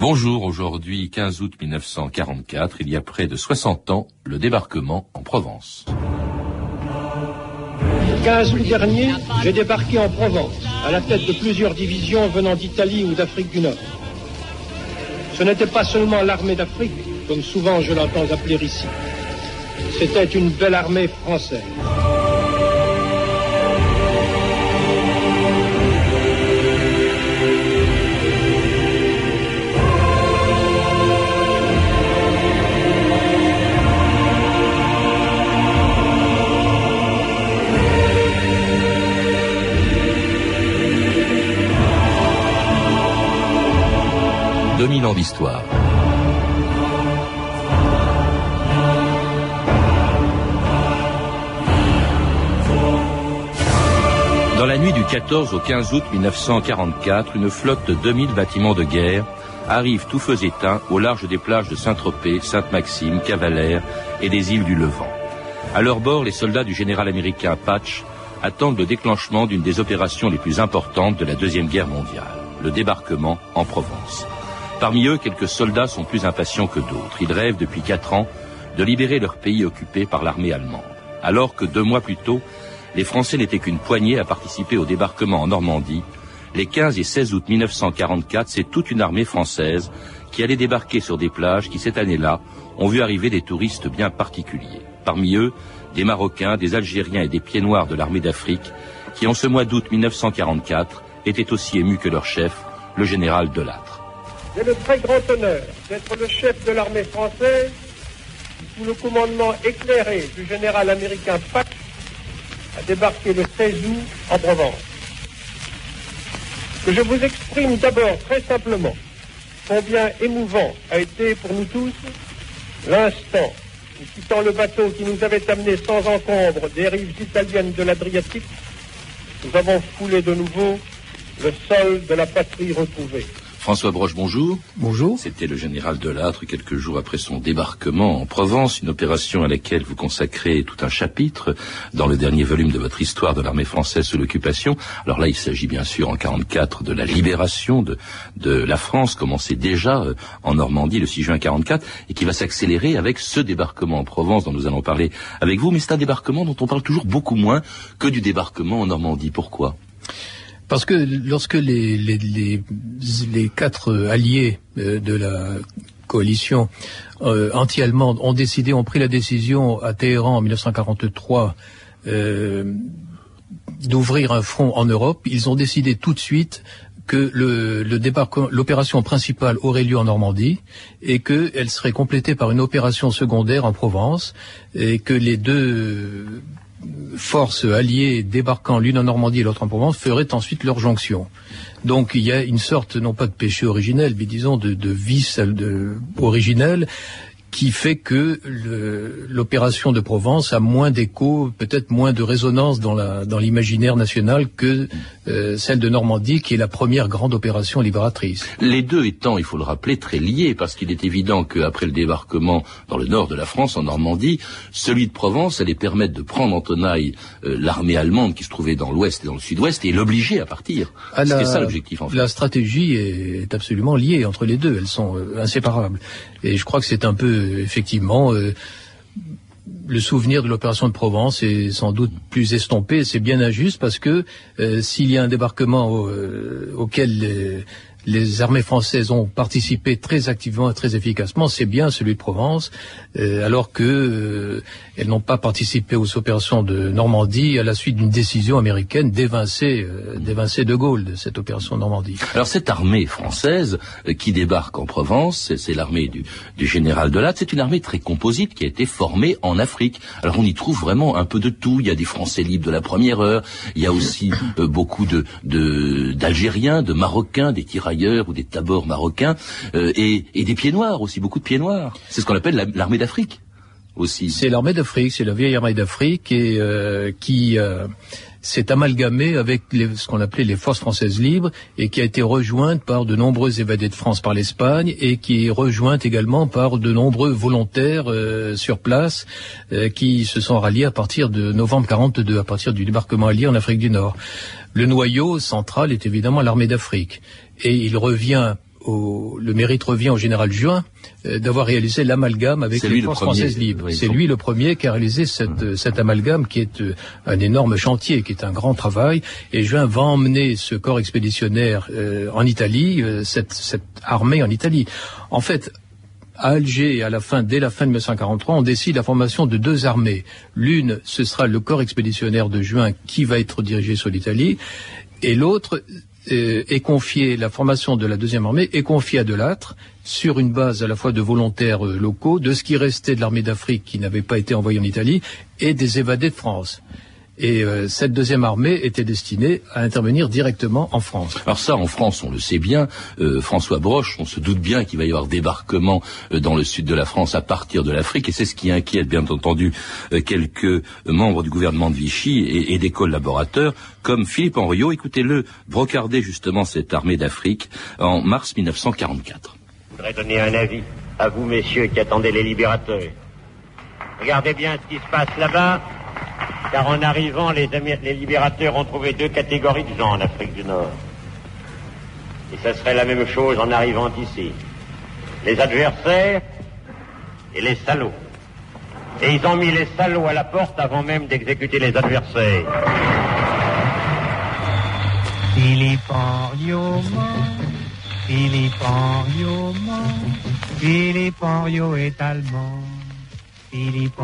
Bonjour, aujourd'hui 15 août 1944, il y a près de 60 ans, le débarquement en Provence. 15 août dernier, j'ai débarqué en Provence, à la tête de plusieurs divisions venant d'Italie ou d'Afrique du Nord. Ce n'était pas seulement l'armée d'Afrique, comme souvent je l'entends appeler ici. C'était une belle armée française. 2000 ans d'histoire. Dans la nuit du 14 au 15 août 1944, une flotte de 2000 bâtiments de guerre arrive tout feu éteint au large des plages de Saint-Tropez, Sainte-Maxime, Cavalère et des îles du Levant. À leur bord, les soldats du général américain Patch attendent le déclenchement d'une des opérations les plus importantes de la Deuxième Guerre mondiale, le débarquement en Provence. Parmi eux, quelques soldats sont plus impatients que d'autres. Ils rêvent depuis quatre ans de libérer leur pays occupé par l'armée allemande. Alors que deux mois plus tôt, les Français n'étaient qu'une poignée à participer au débarquement en Normandie, les 15 et 16 août 1944, c'est toute une armée française qui allait débarquer sur des plages qui, cette année-là, ont vu arriver des touristes bien particuliers. Parmi eux, des Marocains, des Algériens et des pieds noirs de l'armée d'Afrique, qui en ce mois d'août 1944 étaient aussi émus que leur chef, le général Delattre. J'ai le très grand honneur d'être le chef de l'armée française sous le commandement éclairé du général américain Pax a débarqué le 16 août en Provence. Que je vous exprime d'abord très simplement combien émouvant a été pour nous tous l'instant où, quittant le bateau qui nous avait amenés sans encombre des rives italiennes de l'Adriatique, nous avons foulé de nouveau le sol de la patrie retrouvée. François Broche, bonjour. Bonjour. C'était le général Delattre quelques jours après son débarquement en Provence, une opération à laquelle vous consacrez tout un chapitre dans le dernier volume de votre histoire de l'armée française sous l'occupation. Alors là, il s'agit bien sûr en 44 de la libération de, de la France, commencée déjà euh, en Normandie le 6 juin 44 et qui va s'accélérer avec ce débarquement en Provence dont nous allons parler avec vous. Mais c'est un débarquement dont on parle toujours beaucoup moins que du débarquement en Normandie. Pourquoi? Parce que lorsque les, les, les, les quatre alliés euh, de la coalition euh, anti-allemande ont décidé, ont pris la décision à Téhéran en 1943 euh, d'ouvrir un front en Europe, ils ont décidé tout de suite que le, le l'opération principale aurait lieu en Normandie et qu'elle serait complétée par une opération secondaire en Provence et que les deux forces alliées débarquant l'une en Normandie et l'autre en Provence feraient ensuite leur jonction. Donc il y a une sorte, non pas de péché originel, mais disons de, de vice originel, qui fait que l'opération de Provence a moins d'écho, peut-être moins de résonance dans l'imaginaire dans national que euh, celle de Normandie, qui est la première grande opération libératrice. Les deux étant, il faut le rappeler, très liés, parce qu'il est évident qu'après le débarquement dans le nord de la France, en Normandie, celui de Provence allait permettre de prendre en tenaille euh, l'armée allemande qui se trouvait dans l'ouest et dans le sud-ouest et l'obliger à partir. C'est ça l'objectif en fait. La stratégie est absolument liée entre les deux, elles sont euh, inséparables. Et je crois que c'est un peu, effectivement, euh, le souvenir de l'opération de Provence est sans doute plus estompé. C'est bien injuste parce que euh, s'il y a un débarquement euh, auquel les armées françaises ont participé très activement et très efficacement, c'est bien celui de Provence, euh, alors que euh, elles n'ont pas participé aux opérations de Normandie à la suite d'une décision américaine d'évincer, euh, De Gaulle de cette opération de Normandie. Alors cette armée française qui débarque en Provence, c'est l'armée du, du, général Delatte, c'est une armée très composite qui a été formée en Afrique. Alors on y trouve vraiment un peu de tout. Il y a des Français libres de la première heure, il y a aussi beaucoup de d'Algériens, de, de Marocains, des tirailleurs ou des tabors marocains, euh, et, des pieds noirs aussi, beaucoup de pieds noirs. C'est ce qu'on appelle l'armée d'Afrique aussi. C'est l'armée d'Afrique, c'est la vieille armée d'Afrique et euh, qui euh, s'est amalgamée avec ce qu'on appelait les forces françaises libres et qui a été rejointe par de nombreux évadés de France par l'Espagne et qui est rejointe également par de nombreux volontaires sur place qui se sont ralliés à partir de novembre 42, à partir du débarquement allié en Afrique du Nord. Le noyau central est évidemment l'armée d'Afrique et il revient le mérite revient au général Juin euh, d'avoir réalisé l'amalgame avec les forces françaises libres. c'est lui le premier qui a réalisé cette, mmh. cet amalgame qui est euh, un énorme chantier, qui est un grand travail. Et Juin va emmener ce corps expéditionnaire en Italie, cette, cette armée en Italie. En fait, à Alger, à la fin, dès la fin de 1943, on décide la formation de deux armées. L'une, ce sera le corps expéditionnaire de juin qui va être dirigé sur l'Italie, et l'autre euh, est confiée, la formation de la deuxième armée est confiée à Delattre sur une base à la fois de volontaires euh, locaux, de ce qui restait de l'armée d'Afrique qui n'avait pas été envoyée en Italie, et des évadés de France. Et euh, cette deuxième armée était destinée à intervenir directement en France. Alors ça, en France, on le sait bien. Euh, François Broche, on se doute bien qu'il va y avoir débarquement euh, dans le sud de la France à partir de l'Afrique, et c'est ce qui inquiète bien entendu quelques membres du gouvernement de Vichy et, et des collaborateurs, comme Philippe Henriot. Écoutez-le brocarder justement cette armée d'Afrique en mars 1944. Je voudrais donner un avis à vous, messieurs, qui attendez les libérateurs. Regardez bien ce qui se passe là-bas car en arrivant, les, les libérateurs ont trouvé deux catégories de gens en Afrique du Nord. Et ce serait la même chose en arrivant ici. Les adversaires et les salauds. Et ils ont mis les salauds à la porte avant même d'exécuter les adversaires. Philippe Philippe Philippe est allemand, Philippe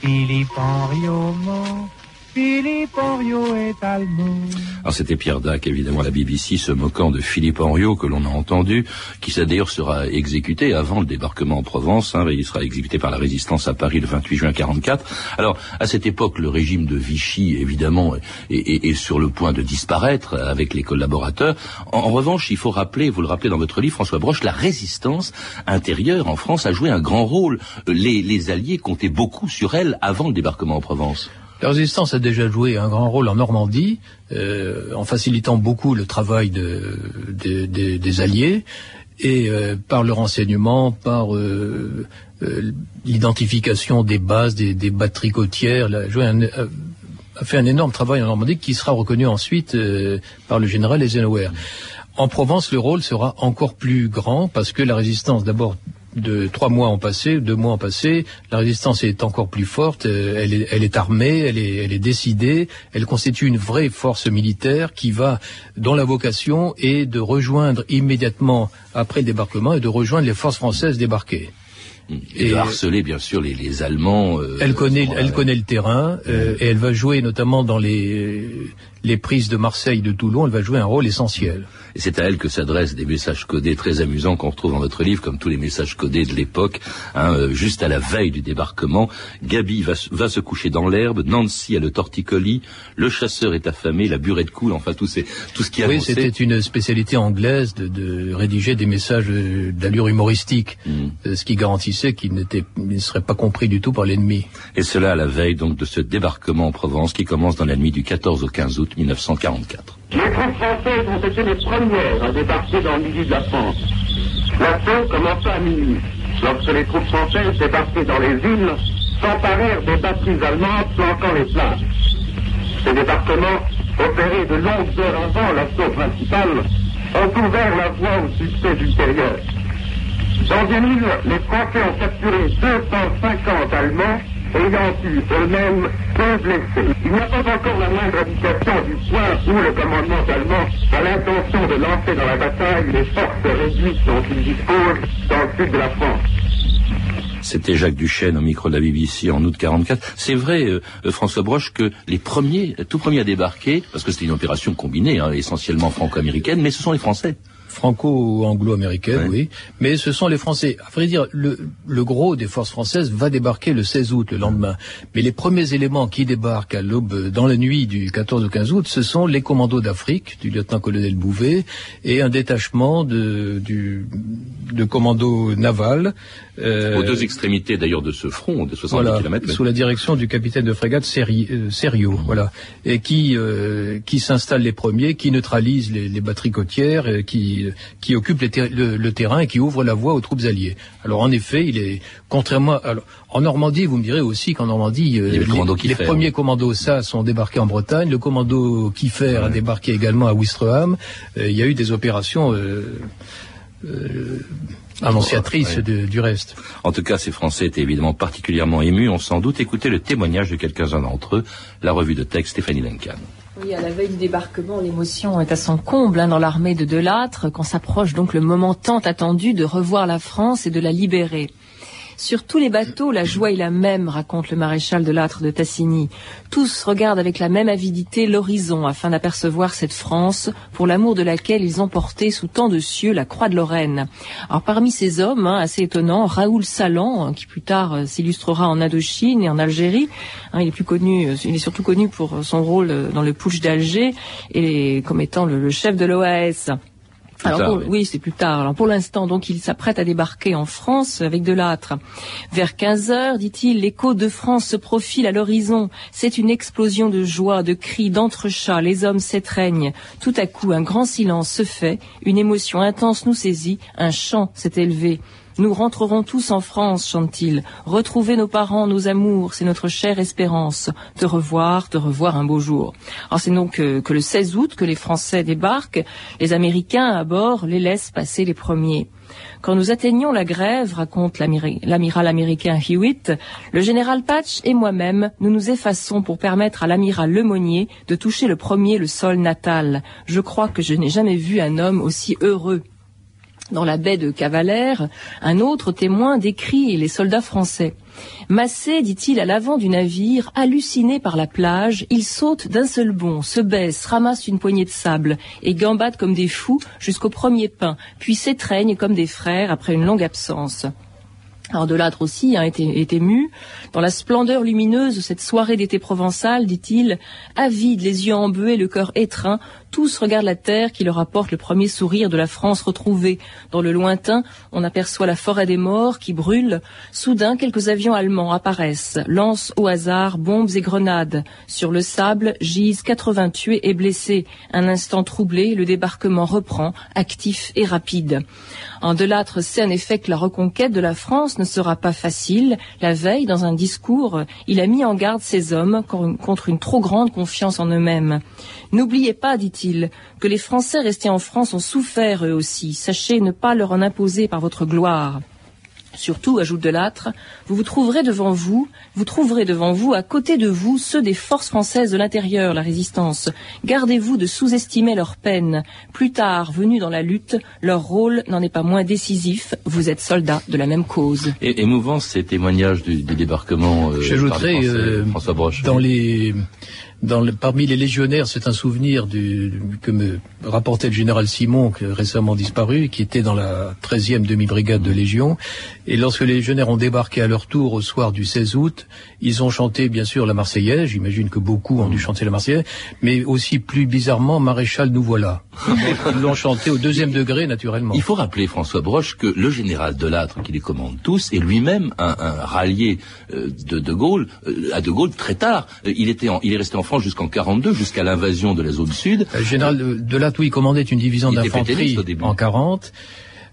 Philippe Henriot Philippe Henriot est. Alors c'était Pierre Dac, évidemment, la BBC, se moquant de Philippe Henriot, que l'on a entendu, qui d'ailleurs sera exécuté avant le débarquement en Provence. Hein, il sera exécuté par la résistance à Paris le 28 juin 44. Alors, à cette époque, le régime de Vichy, évidemment, est, sur le point de disparaître avec les collaborateurs. En, revanche, il faut rappeler, vous le rappelez dans votre livre, François Broche, la résistance intérieure en France a joué un grand rôle. Les, les Alliés comptaient beaucoup sur elle avant le débarquement en Provence. La résistance a déjà joué un grand rôle en Normandie, euh, en facilitant beaucoup le travail de, des Alliés, et euh, par le renseignement, par euh, l'identification des bases, des, batteries côtières, a, joué a fait un énorme travail en Normandie qui sera reconnu ensuite par le général Eisenhower. En Provence, le rôle sera encore plus grand parce que la résistance, d'abord, de trois mois ont passé, deux mois ont passé, la résistance est encore plus forte, euh, elle est, elle est armée, elle est, elle est décidée, elle constitue une vraie force militaire qui va, dont la vocation est de rejoindre immédiatement après le débarquement et de rejoindre les forces françaises débarquées. Et, de harceler bien sûr les, les Allemands. Euh, elle connaît, elle connaît le terrain euh, et elle va jouer notamment dans les les prises de Marseille, de Toulon, elle va jouer un rôle essentiel. Et c'est à elle que s'adressent des messages codés très amusants qu'on retrouve dans votre livre, comme tous les messages codés de l'époque. Hein, euh, juste à la veille du débarquement, Gabi va, va se coucher dans l'herbe, Nancy a le torticolis, le chasseur est affamé, la burette coule, enfin tout, ces, tout ce qui a Oui, c'était une spécialité anglaise de, de, rédiger des messages d'allure humoristique, mm. euh, ce qui garantissait qu'il ne serait pas compris du tout par l'ennemi. Et cela à la veille donc de ce débarquement en Provence qui commence dans la nuit du 14 au 15 août 1944. Les troupes françaises ont été les premières à débarquer dans le milieu de la France. L'assaut commença à minuit, lorsque les troupes françaises débarquées dans les villes s'emparèrent des batteries allemandes flanquant les places. Ces débarquements, opérés de longues heures avant l'assaut principal, ont ouvert la voie au succès ultérieur. Dans des villes, les Français ont capturé 250 Allemands ayant eu eux-mêmes peu blessés. Il n'y a pas encore la moindre indication du point où le commandement allemand a l'intention de lancer dans la bataille les forces réduites dont il dispose dans le sud de la France. C'était Jacques Duchesne au micro de la BBC en août 44. C'est vrai, euh, euh, François Broche, que les premiers, tout premiers à débarquer, parce que c'était une opération combinée, hein, essentiellement franco-américaine, mais ce sont les Français franco-anglo-américaine, oui. Mais ce sont les Français. À vrai dire, le, le, gros des forces françaises va débarquer le 16 août, le lendemain. Mais les premiers éléments qui débarquent à l'aube, dans la nuit du 14 au 15 août, ce sont les commandos d'Afrique, du lieutenant-colonel Bouvet, et un détachement de, du, de commandos navals Euh, Aux deux extrémités d'ailleurs de ce front de 70 voilà, km. sous la direction du capitaine de frégate euh, Serio, voilà, et qui euh, qui s'installe les premiers, qui neutralise les, les batteries côtières, euh, qui qui occupe les ter- le, le terrain et qui ouvre la voie aux troupes alliées. Alors en effet, il est contrairement alors, en Normandie, vous me direz aussi qu'en Normandie, euh, y avait le les, les premiers oui. commandos SAS ont débarqué en Bretagne, le commando Kiefer a débarqué également à Ouistreham. Euh, il y a eu des opérations euh, Ouais. de- du reste. En tout cas, ces Français étaient évidemment particulièrement émus. On sans doute écouté le témoignage de quelques-uns d'entre eux. La revue de texte Stéphanie Duncan. Oui, à la veille du débarquement, l'émotion est à son comble hein, dans l'armée de Delattre, quand s'approche donc le moment tant attendu de revoir la France et de la libérer. Sur tous les bateaux, la joie est la même, raconte le maréchal de Lattre de Tassigny. Tous regardent avec la même avidité l'horizon afin d'apercevoir cette France pour l'amour de laquelle ils ont porté sous tant de cieux la croix de Lorraine. Alors parmi ces hommes, hein, assez étonnants, Raoul Salan, hein, qui plus tard euh, s'illustrera en Indochine et en Algérie, hein, il est plus connu, euh, il est surtout connu pour son rôle euh, dans le putsch d'Alger et comme étant le, le chef de l'OAS. Alors tard, pour- oui. oui, c'est plus tard. Alors pour l'instant, donc, il s'apprête à débarquer en France avec de l'âtre. Vers 15 heures, dit-il, l'écho de France se profile à l'horizon. C'est une explosion de joie, de cris, d'entrechats. Les hommes s'étreignent. Tout à coup, un grand silence se fait. Une émotion intense nous saisit. Un chant s'est élevé. Nous rentrerons tous en France, chante-t-il. Retrouver nos parents, nos amours, c'est notre chère espérance. Te revoir, te revoir un beau jour. Alors c'est donc euh, que le 16 août que les Français débarquent. Les Américains à bord les laissent passer les premiers. Quand nous atteignons la grève, raconte l'amiral américain Hewitt, le général Patch et moi-même, nous nous effaçons pour permettre à l'amiral Lemonnier de toucher le premier le sol natal. Je crois que je n'ai jamais vu un homme aussi heureux. Dans la baie de Cavalère, un autre témoin décrit les soldats français. Massé, dit-il, à l'avant du navire, halluciné par la plage, ils sautent d'un seul bond, se baissent, ramassent une poignée de sable et gambadent comme des fous jusqu'au premier pain, puis s'étreignent comme des frères après une longue absence. Alors aussi a est ému. Dans la splendeur lumineuse de cette soirée d'été provençale, dit-il, avide, les yeux embués, le cœur étreint, tous regardent la terre qui leur apporte le premier sourire de la France retrouvée. Dans le lointain, on aperçoit la forêt des morts qui brûle. Soudain, quelques avions allemands apparaissent, lancent au hasard bombes et grenades. Sur le sable gisent 80 tués et blessés. Un instant troublé, le débarquement reprend, actif et rapide. En Delattre sait en effet que la reconquête de la France ne sera pas facile. La veille, dans un discours, il a mis en garde ses hommes con- contre une trop grande confiance en eux-mêmes. N'oubliez pas, dit-il, que les Français restés en France ont souffert eux aussi. Sachez ne pas leur en imposer par votre gloire. Surtout, ajoute Delattre, vous vous trouverez devant vous, vous trouverez devant vous, à côté de vous, ceux des forces françaises de l'intérieur, la résistance. Gardez-vous de sous-estimer leur peine. Plus tard, venus dans la lutte, leur rôle n'en est pas moins décisif. Vous êtes soldats de la même cause. Et émouvant ces témoignages du, du débarquement. euh, J'ajouterais, euh, François Broche. Dans les, dans le- parmi les légionnaires, c'est un souvenir du, que me rapportait le général Simon, qui est récemment disparu, qui était dans la 13e demi-brigade de Légion. Et lorsque les légionnaires ont débarqué à leur tour au soir du 16 août, ils ont chanté bien sûr la Marseillaise. J'imagine que beaucoup ont dû chanter la Marseillaise, mais aussi plus bizarrement Maréchal nous voilà. Ils l'ont chanté au deuxième degré naturellement. Il faut rappeler, François Broche, que le général Delattre, qui les commande tous, est lui-même un, un rallié euh, de De Gaulle, euh, à De Gaulle très tard. Euh, Il, était en- il est resté en France jusqu'en 42, jusqu'à l'invasion de la zone sud. Le général de- Delatte, oui, commandait une division d'infanterie en 40.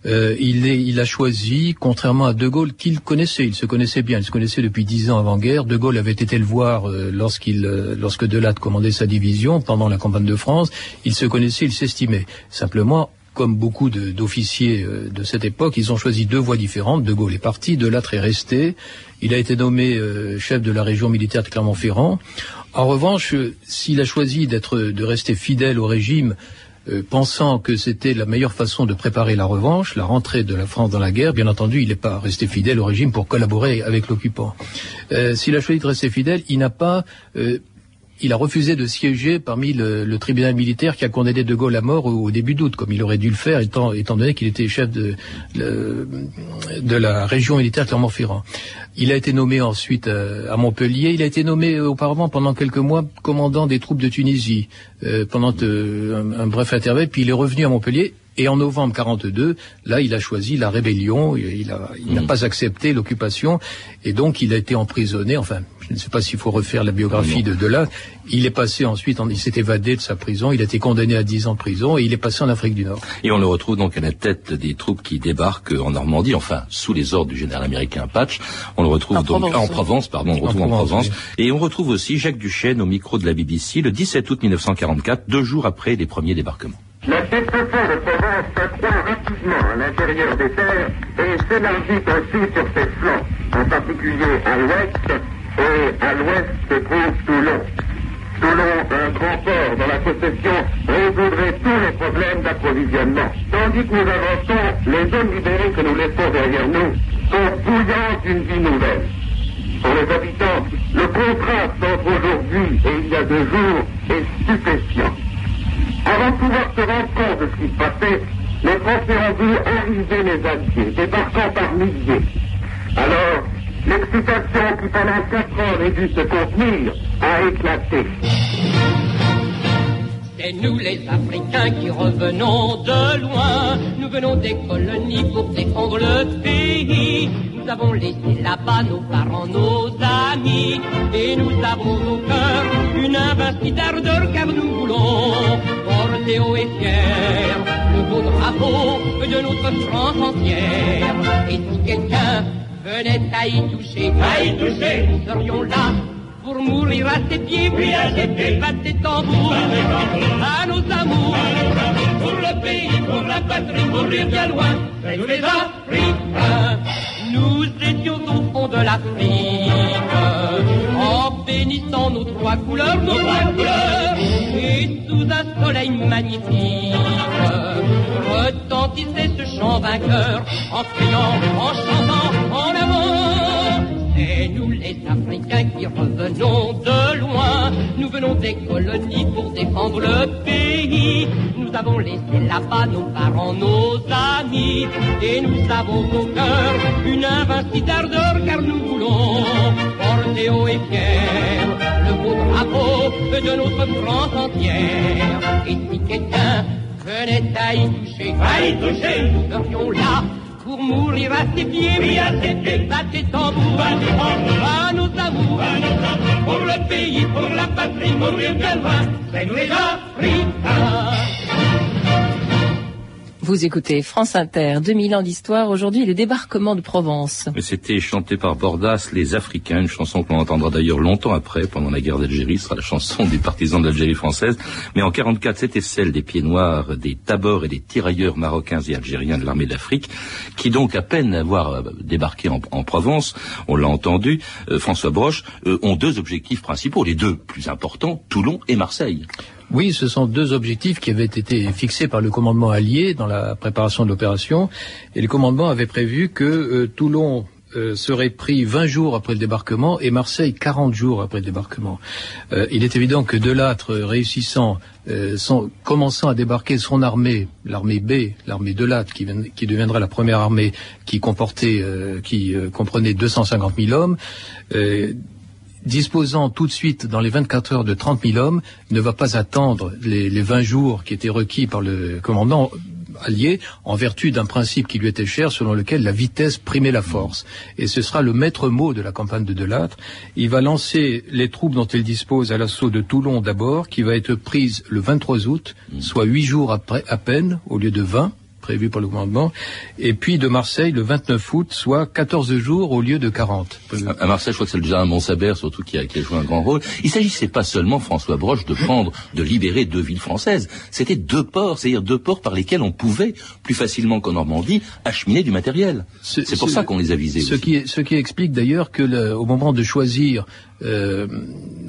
Euh, il, est, il a choisi, contrairement à De Gaulle, qu'il connaissait, il se connaissait bien, il se connaissait depuis dix ans avant-guerre. De Gaulle avait été le voir euh, lorsqu'il, euh, lorsque Delatte commandait sa division pendant la campagne de France. Il se connaissait, il s'estimait. Simplement, comme beaucoup d'officiers euh, de cette époque, ils ont choisi deux voies différentes. De Gaulle est parti, Delattre est resté. Il a été nommé euh, chef de la région militaire de Clermont-Ferrand. En revanche, euh, s'il a choisi de rester fidèle au régime, euh, pensant que c'était la meilleure façon de préparer la revanche, la rentrée de la France dans la guerre, bien entendu, il n'est pas resté fidèle au régime pour collaborer avec l'occupant. Euh, S'il a choisi de rester fidèle, il n'a pas il a refusé de siéger parmi le, tribunal militaire qui a condamné De Gaulle à mort au, début d'août, comme il aurait dû le faire, étant, donné qu'il était chef de, la région militaire Clermont-Ferrand. Il a été nommé ensuite euh, à Montpellier. Il a été nommé auparavant, pendant quelques mois, commandant des troupes de Tunisie, euh, pendant euh, un bref intervalle. Puis il est revenu à Montpellier. Et en novembre 42, là, il a choisi la rébellion. Il a, il n'a Mm. pas accepté l'occupation, et donc il a été emprisonné. Enfin, je ne sais pas s'il faut refaire la biographie de Delatte. Il est passé ensuite, en- il s'est évadé de sa prison. Il a été condamné à 10 ans de prison, et il est passé en Afrique du Nord. Et on le retrouve donc à la tête des troupes qui débarquent en Normandie, enfin sous les ordres du général américain Patch. On le retrouve En donc Provence, en. Provence, pardon, on le En retrouve en Provence, Provence. Et on retrouve aussi Jacques Duchesne au micro de la BBC le 17 août 1944, deux jours après les premiers débarquements. La succession de Provence s'accroît rapidement à l'intérieur des terres et s'élargit aussi sur ses flancs, en particulier à l'ouest et à l'ouest se trouve Toulon. Toulon, un grand port dont la possession résoudrait tous les problèmes d'approvisionnement. Tandis que nous avançons, les zones libérées que nous laissons derrière nous sont bouillantes d'une vie nouvelle. Pour les habitants, le contraste entre aujourd'hui et il y a deux jours est stupéfiant. Avant de pouvoir se rendre compte de ce qui se passait, les Français ont vu arriver les Alliés, débarquant par milliers. Alors, l'excitation qui pendant quatre ans avait dû se contenir a éclaté. C'est nous les Africains qui revenons de loin. Nous venons des colonies pour défendre le pays. Nous avons laissé là-bas nos parents, nos amis. Et nous avons au cœur une invincible ardeur car nous voulons porter haut et fier le beau drapeau de notre France entière. Et si quelqu'un venait à y toucher, à y toucher, nous serions là pour mourir à ses pieds, puis à ses pieds, battre tambours, à nos amours, pour le pays, pour la patrie, mourir bien loin, nous les Africains. Nous étions au fond de l'Afrique, en bénissant nos trois couleurs, nos trois couleurs, et sous un soleil magnifique, retentissait ce chant vainqueur, en criant, en chantant, en avant. C'est nous les Africains qui revenons de loin. Nous venons des colonies pour défendre le avons laissé là-bas nos parents, nos amis. Et nous avons au cœur une invincible ardeur car nous voulons porter haut et fier le beau drapeau de notre France entière. Et si quelqu'un venait à y toucher, à y toucher, nous serions là pour mourir à ses pieds, oui, à ses pieds, battez tambour, battez tambour, à nos amours, à nos pour le pays, pour la patrie, mourir bien loin, c'est nous les Africains. Vous écoutez France Inter, 2000 ans d'histoire. Aujourd'hui, le débarquement de Provence. C'était chanté par Bordas, Les Africains, une chanson qu'on entendra d'ailleurs longtemps après, pendant la guerre d'Algérie, ce sera la chanson des partisans de l'Algérie française. Mais en 44, c'était celle des pieds noirs, des tabors et des tirailleurs marocains et algériens de l'armée d'Afrique, qui donc, à peine avoir euh, débarqué en, en Provence, on l'a entendu, euh, François Broche, euh, ont deux objectifs principaux, les deux plus importants, Toulon et Marseille. Oui, ce sont deux objectifs qui avaient été fixés par le commandement allié dans la préparation de l'opération. Et le commandement avait prévu que euh, Toulon euh, serait pris 20 jours après le débarquement et Marseille 40 jours après le débarquement. Euh, il est évident que Delattre, réussissant, euh, son- commençant à débarquer son armée, l'armée B, l'armée Delattre, qui, qui deviendra la première armée qui comportait, qui comprenait 250 000 hommes, disposant tout de suite dans les 24 heures de 30 000 hommes, ne va pas attendre les, les 20 jours qui étaient requis par le commandant allié en vertu d'un principe qui lui était cher selon lequel la vitesse primait la force. Et ce sera le maître mot de la campagne de Delattre. Il va lancer les troupes dont il dispose à l'assaut de Toulon d'abord, qui va être prise le 23 août, soit huit jours après à peine, au lieu de 20 prévu par le commandement, et puis de Marseille le 29 août, soit 14 jours au lieu de 40. À Marseille, je crois que c'est déjà un Montsabert, surtout qui a, qui a joué un grand rôle. Il s'agissait pas seulement, François Broche, de prendre, de libérer deux villes françaises. C'était deux ports, c'est-à-dire deux ports par lesquels on pouvait, plus facilement qu'en Normandie, acheminer du matériel. Ce- C'est pour ce- ça qu'on les a visés. Ce aussi. qui, ce qui explique d'ailleurs que le- au moment de choisir, euh,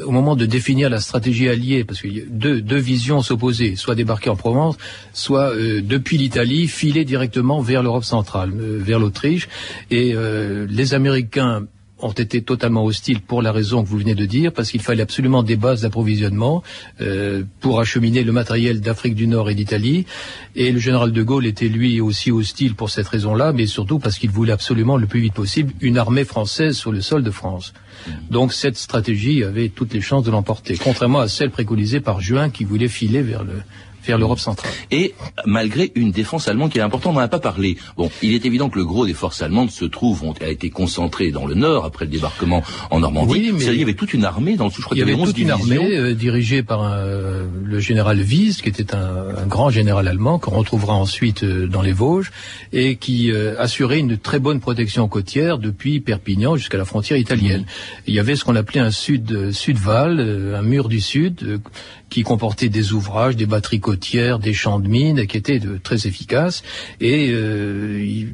au moment de définir la stratégie alliée, parce a deux, deux visions s'opposaient, soit débarquer en Provence, soit euh, depuis l'Italie filer directement vers l'Europe centrale, euh, vers l'Autriche, et euh, les Américains ont été totalement hostiles pour la raison que vous venez de dire, parce qu'il fallait absolument des bases d'approvisionnement euh, pour acheminer le matériel d'Afrique du Nord et d'Italie. Et le général de Gaulle était lui aussi hostile pour cette raison-là, mais surtout parce qu'il voulait absolument le plus vite possible une armée française sur le sol de France. Donc cette stratégie avait toutes les chances de l'emporter, contrairement à celle préconisée par Juin qui voulait filer vers le vers l'Europe centrale. Et malgré une défense allemande qui est importante, on n'en a pas parlé. Bon, il est évident que le gros des forces allemandes se trouve, ont, a été concentré dans le nord après le débarquement en Normandie. Oui, mais- il y avait toute une armée dans le je crois Il y avait 11 toute une divisions. armée euh, dirigée par un, euh, le général Wies, qui était un, un grand général allemand qu'on retrouvera ensuite euh, dans les Vosges, et qui assurait une très bonne protection côtière depuis Perpignan jusqu'à la frontière italienne. Il y avait ce qu'on appelait un sud sud-val, un mur du sud, qui comportait des ouvrages, des batteries côtières, des champs de mines, et qui étaient de- très efficaces. Et euh, il-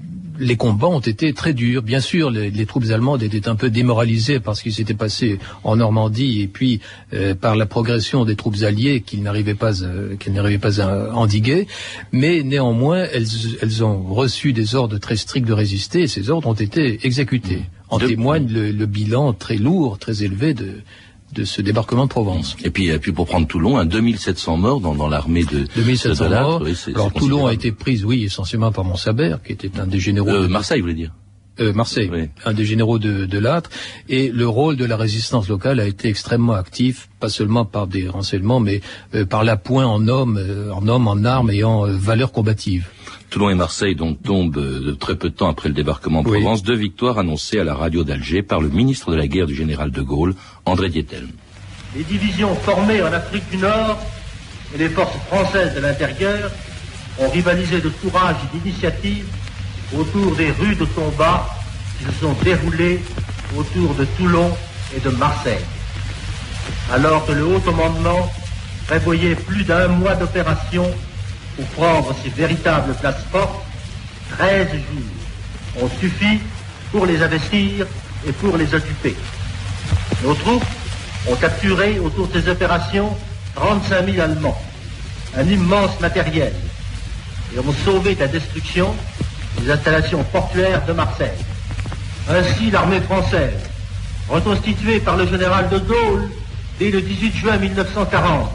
les combats ont été très durs. Bien sûr, les, les troupes allemandes étaient un peu démoralisées par ce qui s'était passé en Normandie et puis euh, par la progression des troupes alliées qu'ils n'arrivaient pas, euh, qu'elles n'arrivaient pas à endiguer. Mais néanmoins, elles, elles ont reçu des ordres très stricts de résister et ces ordres ont été exécutés. En De- témoigne le, le bilan très lourd, très élevé de, de ce débarquement de Provence. Et puis, et puis pour prendre Toulon, un 2700 morts dans, dans l'armée de, 2700 de morts. oui, Alors Toulon a été prise, oui, essentiellement par Montsabert, qui était un des généraux Euh, de Marseille, vous voulez dire euh, Marseille, Oui. un des généraux de, de l'âtre, et le rôle de la résistance locale a été extrêmement actif, pas seulement par des renseignements, mais euh, par l'appoint en hommes, euh, en hommes, en armes et en valeurs combatives. Toulon et Marseille donc tombent euh, de très peu de temps après le débarquement en Oui. Provence. Deux victoires annoncées à la radio d'Alger par le ministre de la guerre du général de Gaulle, André Dietel. Les divisions formées en Afrique du Nord et les forces françaises de l'intérieur ont rivalisé de courage et d'initiative autour des rues de combat qui se sont déroulées autour de Toulon et de Marseille. Alors que le haut commandement prévoyait plus d'un mois d'opération pour prendre ces véritables places fortes, 13 jours ont suffi pour les investir et pour les occuper. Nos troupes ont capturé autour de ces opérations 35 000 Allemands, un immense matériel, et ont sauvé de la destruction les installations portuaires de Marseille. Ainsi, l'armée française, reconstituée par le général de Gaulle dès le 18 juin 1940,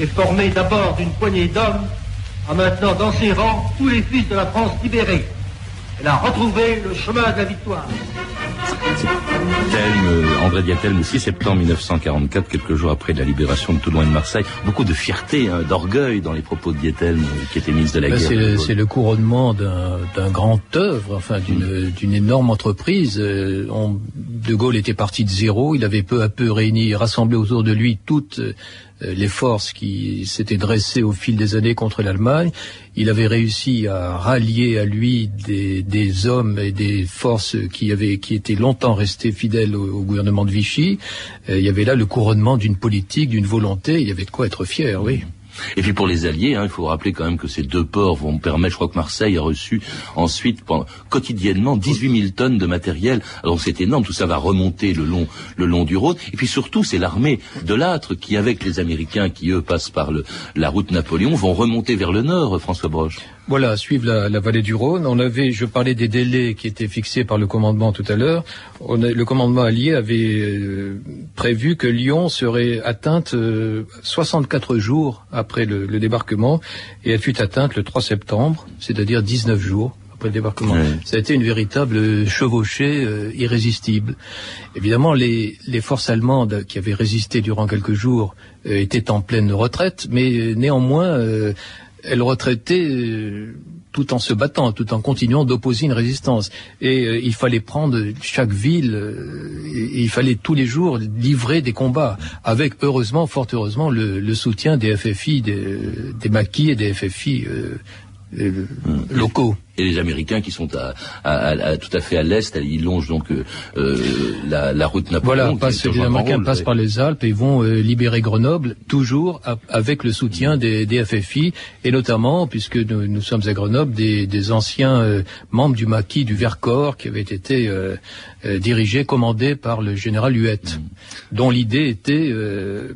est formée d'abord d'une poignée d'hommes, a maintenant dans ses rangs tous les fils de la France libérée. Elle a retrouvé le chemin de la victoire. Telme, André Diatelme, 6 septembre 1944, quelques jours après la libération de Toulon et de Marseille. Beaucoup de fierté, hein, d'orgueil dans les propos de Diatelme, euh, qui était ministre de la Ben, guerre. c'est le, couronnement d'un grand œuvre, enfin Mm. d'une d'une énorme entreprise. Euh, on- de Gaulle était parti de zéro. Il avait peu à peu réuni, rassemblé autour de lui toutes les forces qui s'étaient dressées au fil des années contre l'Allemagne. Il avait réussi à rallier à lui des, des hommes et des forces qui avaient qui étaient longtemps restés fidèles au, au gouvernement de Vichy. Euh, il y avait là le couronnement d'une politique, d'une volonté. Il y avait de quoi être fier, oui. Et puis pour les Alliés, hein, il faut rappeler quand même que ces deux ports vont permettre, je crois que Marseille a reçu ensuite quotidiennement 18 000 tonnes de matériel. Alors c'est énorme, tout ça va remonter le long, le long du Rhône. Et puis surtout, c'est l'armée de l'âtre qui, avec les Américains qui eux passent par le, la route Napoléon, vont remonter vers le nord, François Broche. Voilà, suivre la, la vallée du Rhône. On avait, je parlais des délais qui étaient fixés par le commandement tout à l'heure. On a- le commandement allié avait euh, prévu que Lyon serait atteinte euh, 64 jours après le, le débarquement et elle fut atteinte le 3 septembre, c'est-à-dire 19 jours après le débarquement. Ça a été une véritable chevauchée euh, irrésistible. Évidemment, les, les forces allemandes qui avaient résisté durant quelques jours euh, étaient en pleine retraite, mais euh, néanmoins, euh, elles retraitaient euh, tout en se battant, tout en continuant d'opposer une résistance. Et euh, il fallait prendre chaque ville, euh, et il fallait tous les jours livrer des combats, avec heureusement, fort heureusement, le, le soutien des FFI, des, des maquis et des FFI euh, euh, locaux. Et les Américains qui sont à, à- à- à- tout à fait à l'est, ils longent donc euh, la, la route Napoléon. Voilà, passe, les Américains passent par les Alpes et vont euh, libérer Grenoble, toujours avec le soutien des, des FFI, et notamment, puisque nous, nous sommes à Grenoble, des, des anciens euh, membres du maquis du Vercors qui avaient été euh, euh, dirigés, commandés par le général Huette, dont l'idée était, euh,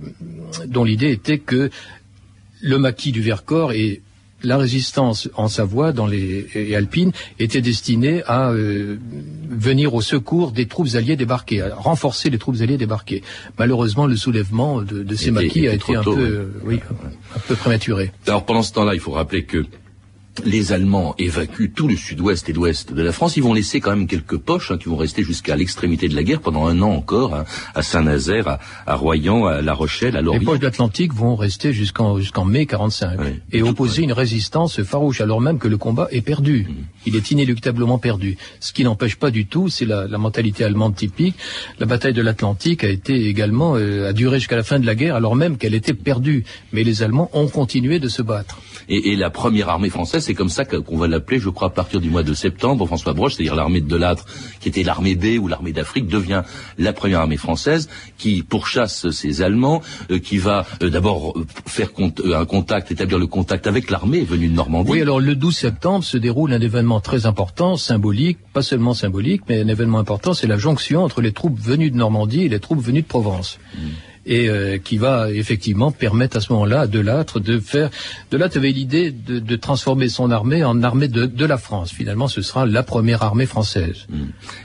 dont l'idée était que le maquis du Vercors et la résistance en Savoie dans les et alpines était destinée à euh, venir au secours des troupes alliées débarquées, à renforcer les troupes alliées débarquées. Malheureusement, le soulèvement de, de ces maquis a été un tôt, peu, oui, un peu prématuré. Alors pendant ce temps-là, il faut rappeler que les Allemands évacuent tout le sud-ouest et l'ouest de la France, ils vont laisser quand même quelques poches hein, qui vont rester jusqu'à l'extrémité de la guerre pendant un an encore, hein, à Saint-Nazaire, à, à, Royan, à La Rochelle, à Lorient. Les poches de l'Atlantique vont rester jusqu'en jusqu'en mai 45 oui. et opposer une résistance farouche, alors même que le combat est perdu. Mmh. Il est inéluctablement perdu. Ce qui n'empêche pas du tout, c'est la, la, mentalité allemande typique. La bataille de l'Atlantique a été également euh, a duré jusqu'à la fin de la guerre, alors même qu'elle était perdue. Mais les Allemands ont continué de se battre. Et, et la première armée française, c'est comme ça qu'on va l'appeler, je crois, à partir du mois de septembre. François Broche, c'est-à-dire l'armée de Delattre, qui était l'armée B ou l'armée d'Afrique, devient la première armée française qui pourchasse ces Allemands, euh, qui va euh, d'abord faire compte, euh, un contact, établir le contact avec l'armée venue de Normandie. Oui, alors le 12 septembre se déroule un événement très important, symbolique, pas seulement symbolique, mais un événement important, c'est la jonction entre les troupes venues de Normandie et les troupes venues de Provence. Mmh et euh, qui va effectivement permettre à ce moment-là à Delattre de faire. Delattre avait l'idée de, de, transformer son armée en armée de, de, la France. Finalement, ce sera la première armée française. Mmh.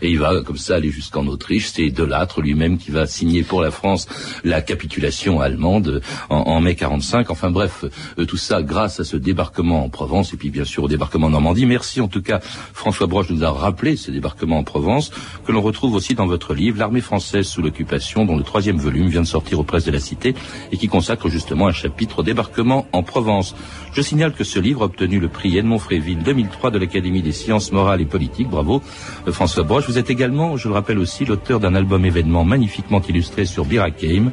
Et il va comme ça aller jusqu'en Autriche. C'est Delattre lui-même qui va signer pour la France la capitulation allemande en, en mai 45. Enfin bref, euh, tout ça grâce à ce débarquement en Provence et puis bien sûr au débarquement en Normandie. Merci en tout cas François Broche nous a rappelé ce débarquement en Provence que l'on retrouve aussi dans votre livre L'armée française sous l'occupation, dont le troisième volume vient de sortir aux presses de la Cité et qui consacre justement un chapitre au débarquement en Provence. Je signale que ce livre a obtenu le prix Edmond Fréville 2003 de l'Académie des sciences morales et politiques. Bravo François Broche. Vous êtes également, je le rappelle aussi, l'auteur d'un album événement magnifiquement illustré sur Birakeim,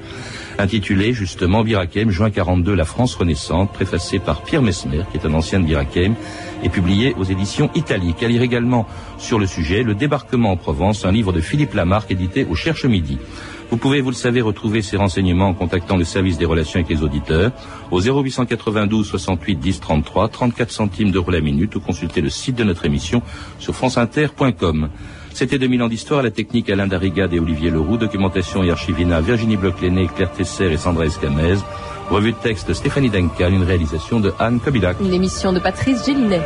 intitulé justement Birakeim, juin 42, la France renaissante, préfacé par Pierre Mesmer, qui est un ancien de Birakeim, et publié aux éditions italiques. À lire également sur le sujet Le débarquement en Provence, un livre de Philippe Lamarck édité au Cherche Midi. Vous pouvez, vous le savez, retrouver ces renseignements en contactant le service des relations avec les auditeurs au 0892 68 10 33, 34 centimes d'euros la minute ou consulter le site de notre émission sur franceinter.com. C'était 2000 ans d'histoire la technique Alain Darigade et Olivier Leroux, documentation et archivina Virginie Bloch-Léné, Claire Tesser et Sandra Escamez, revue de texte Stéphanie Duncan, une réalisation de Anne Kobilac. Une émission de Patrice Gélinet.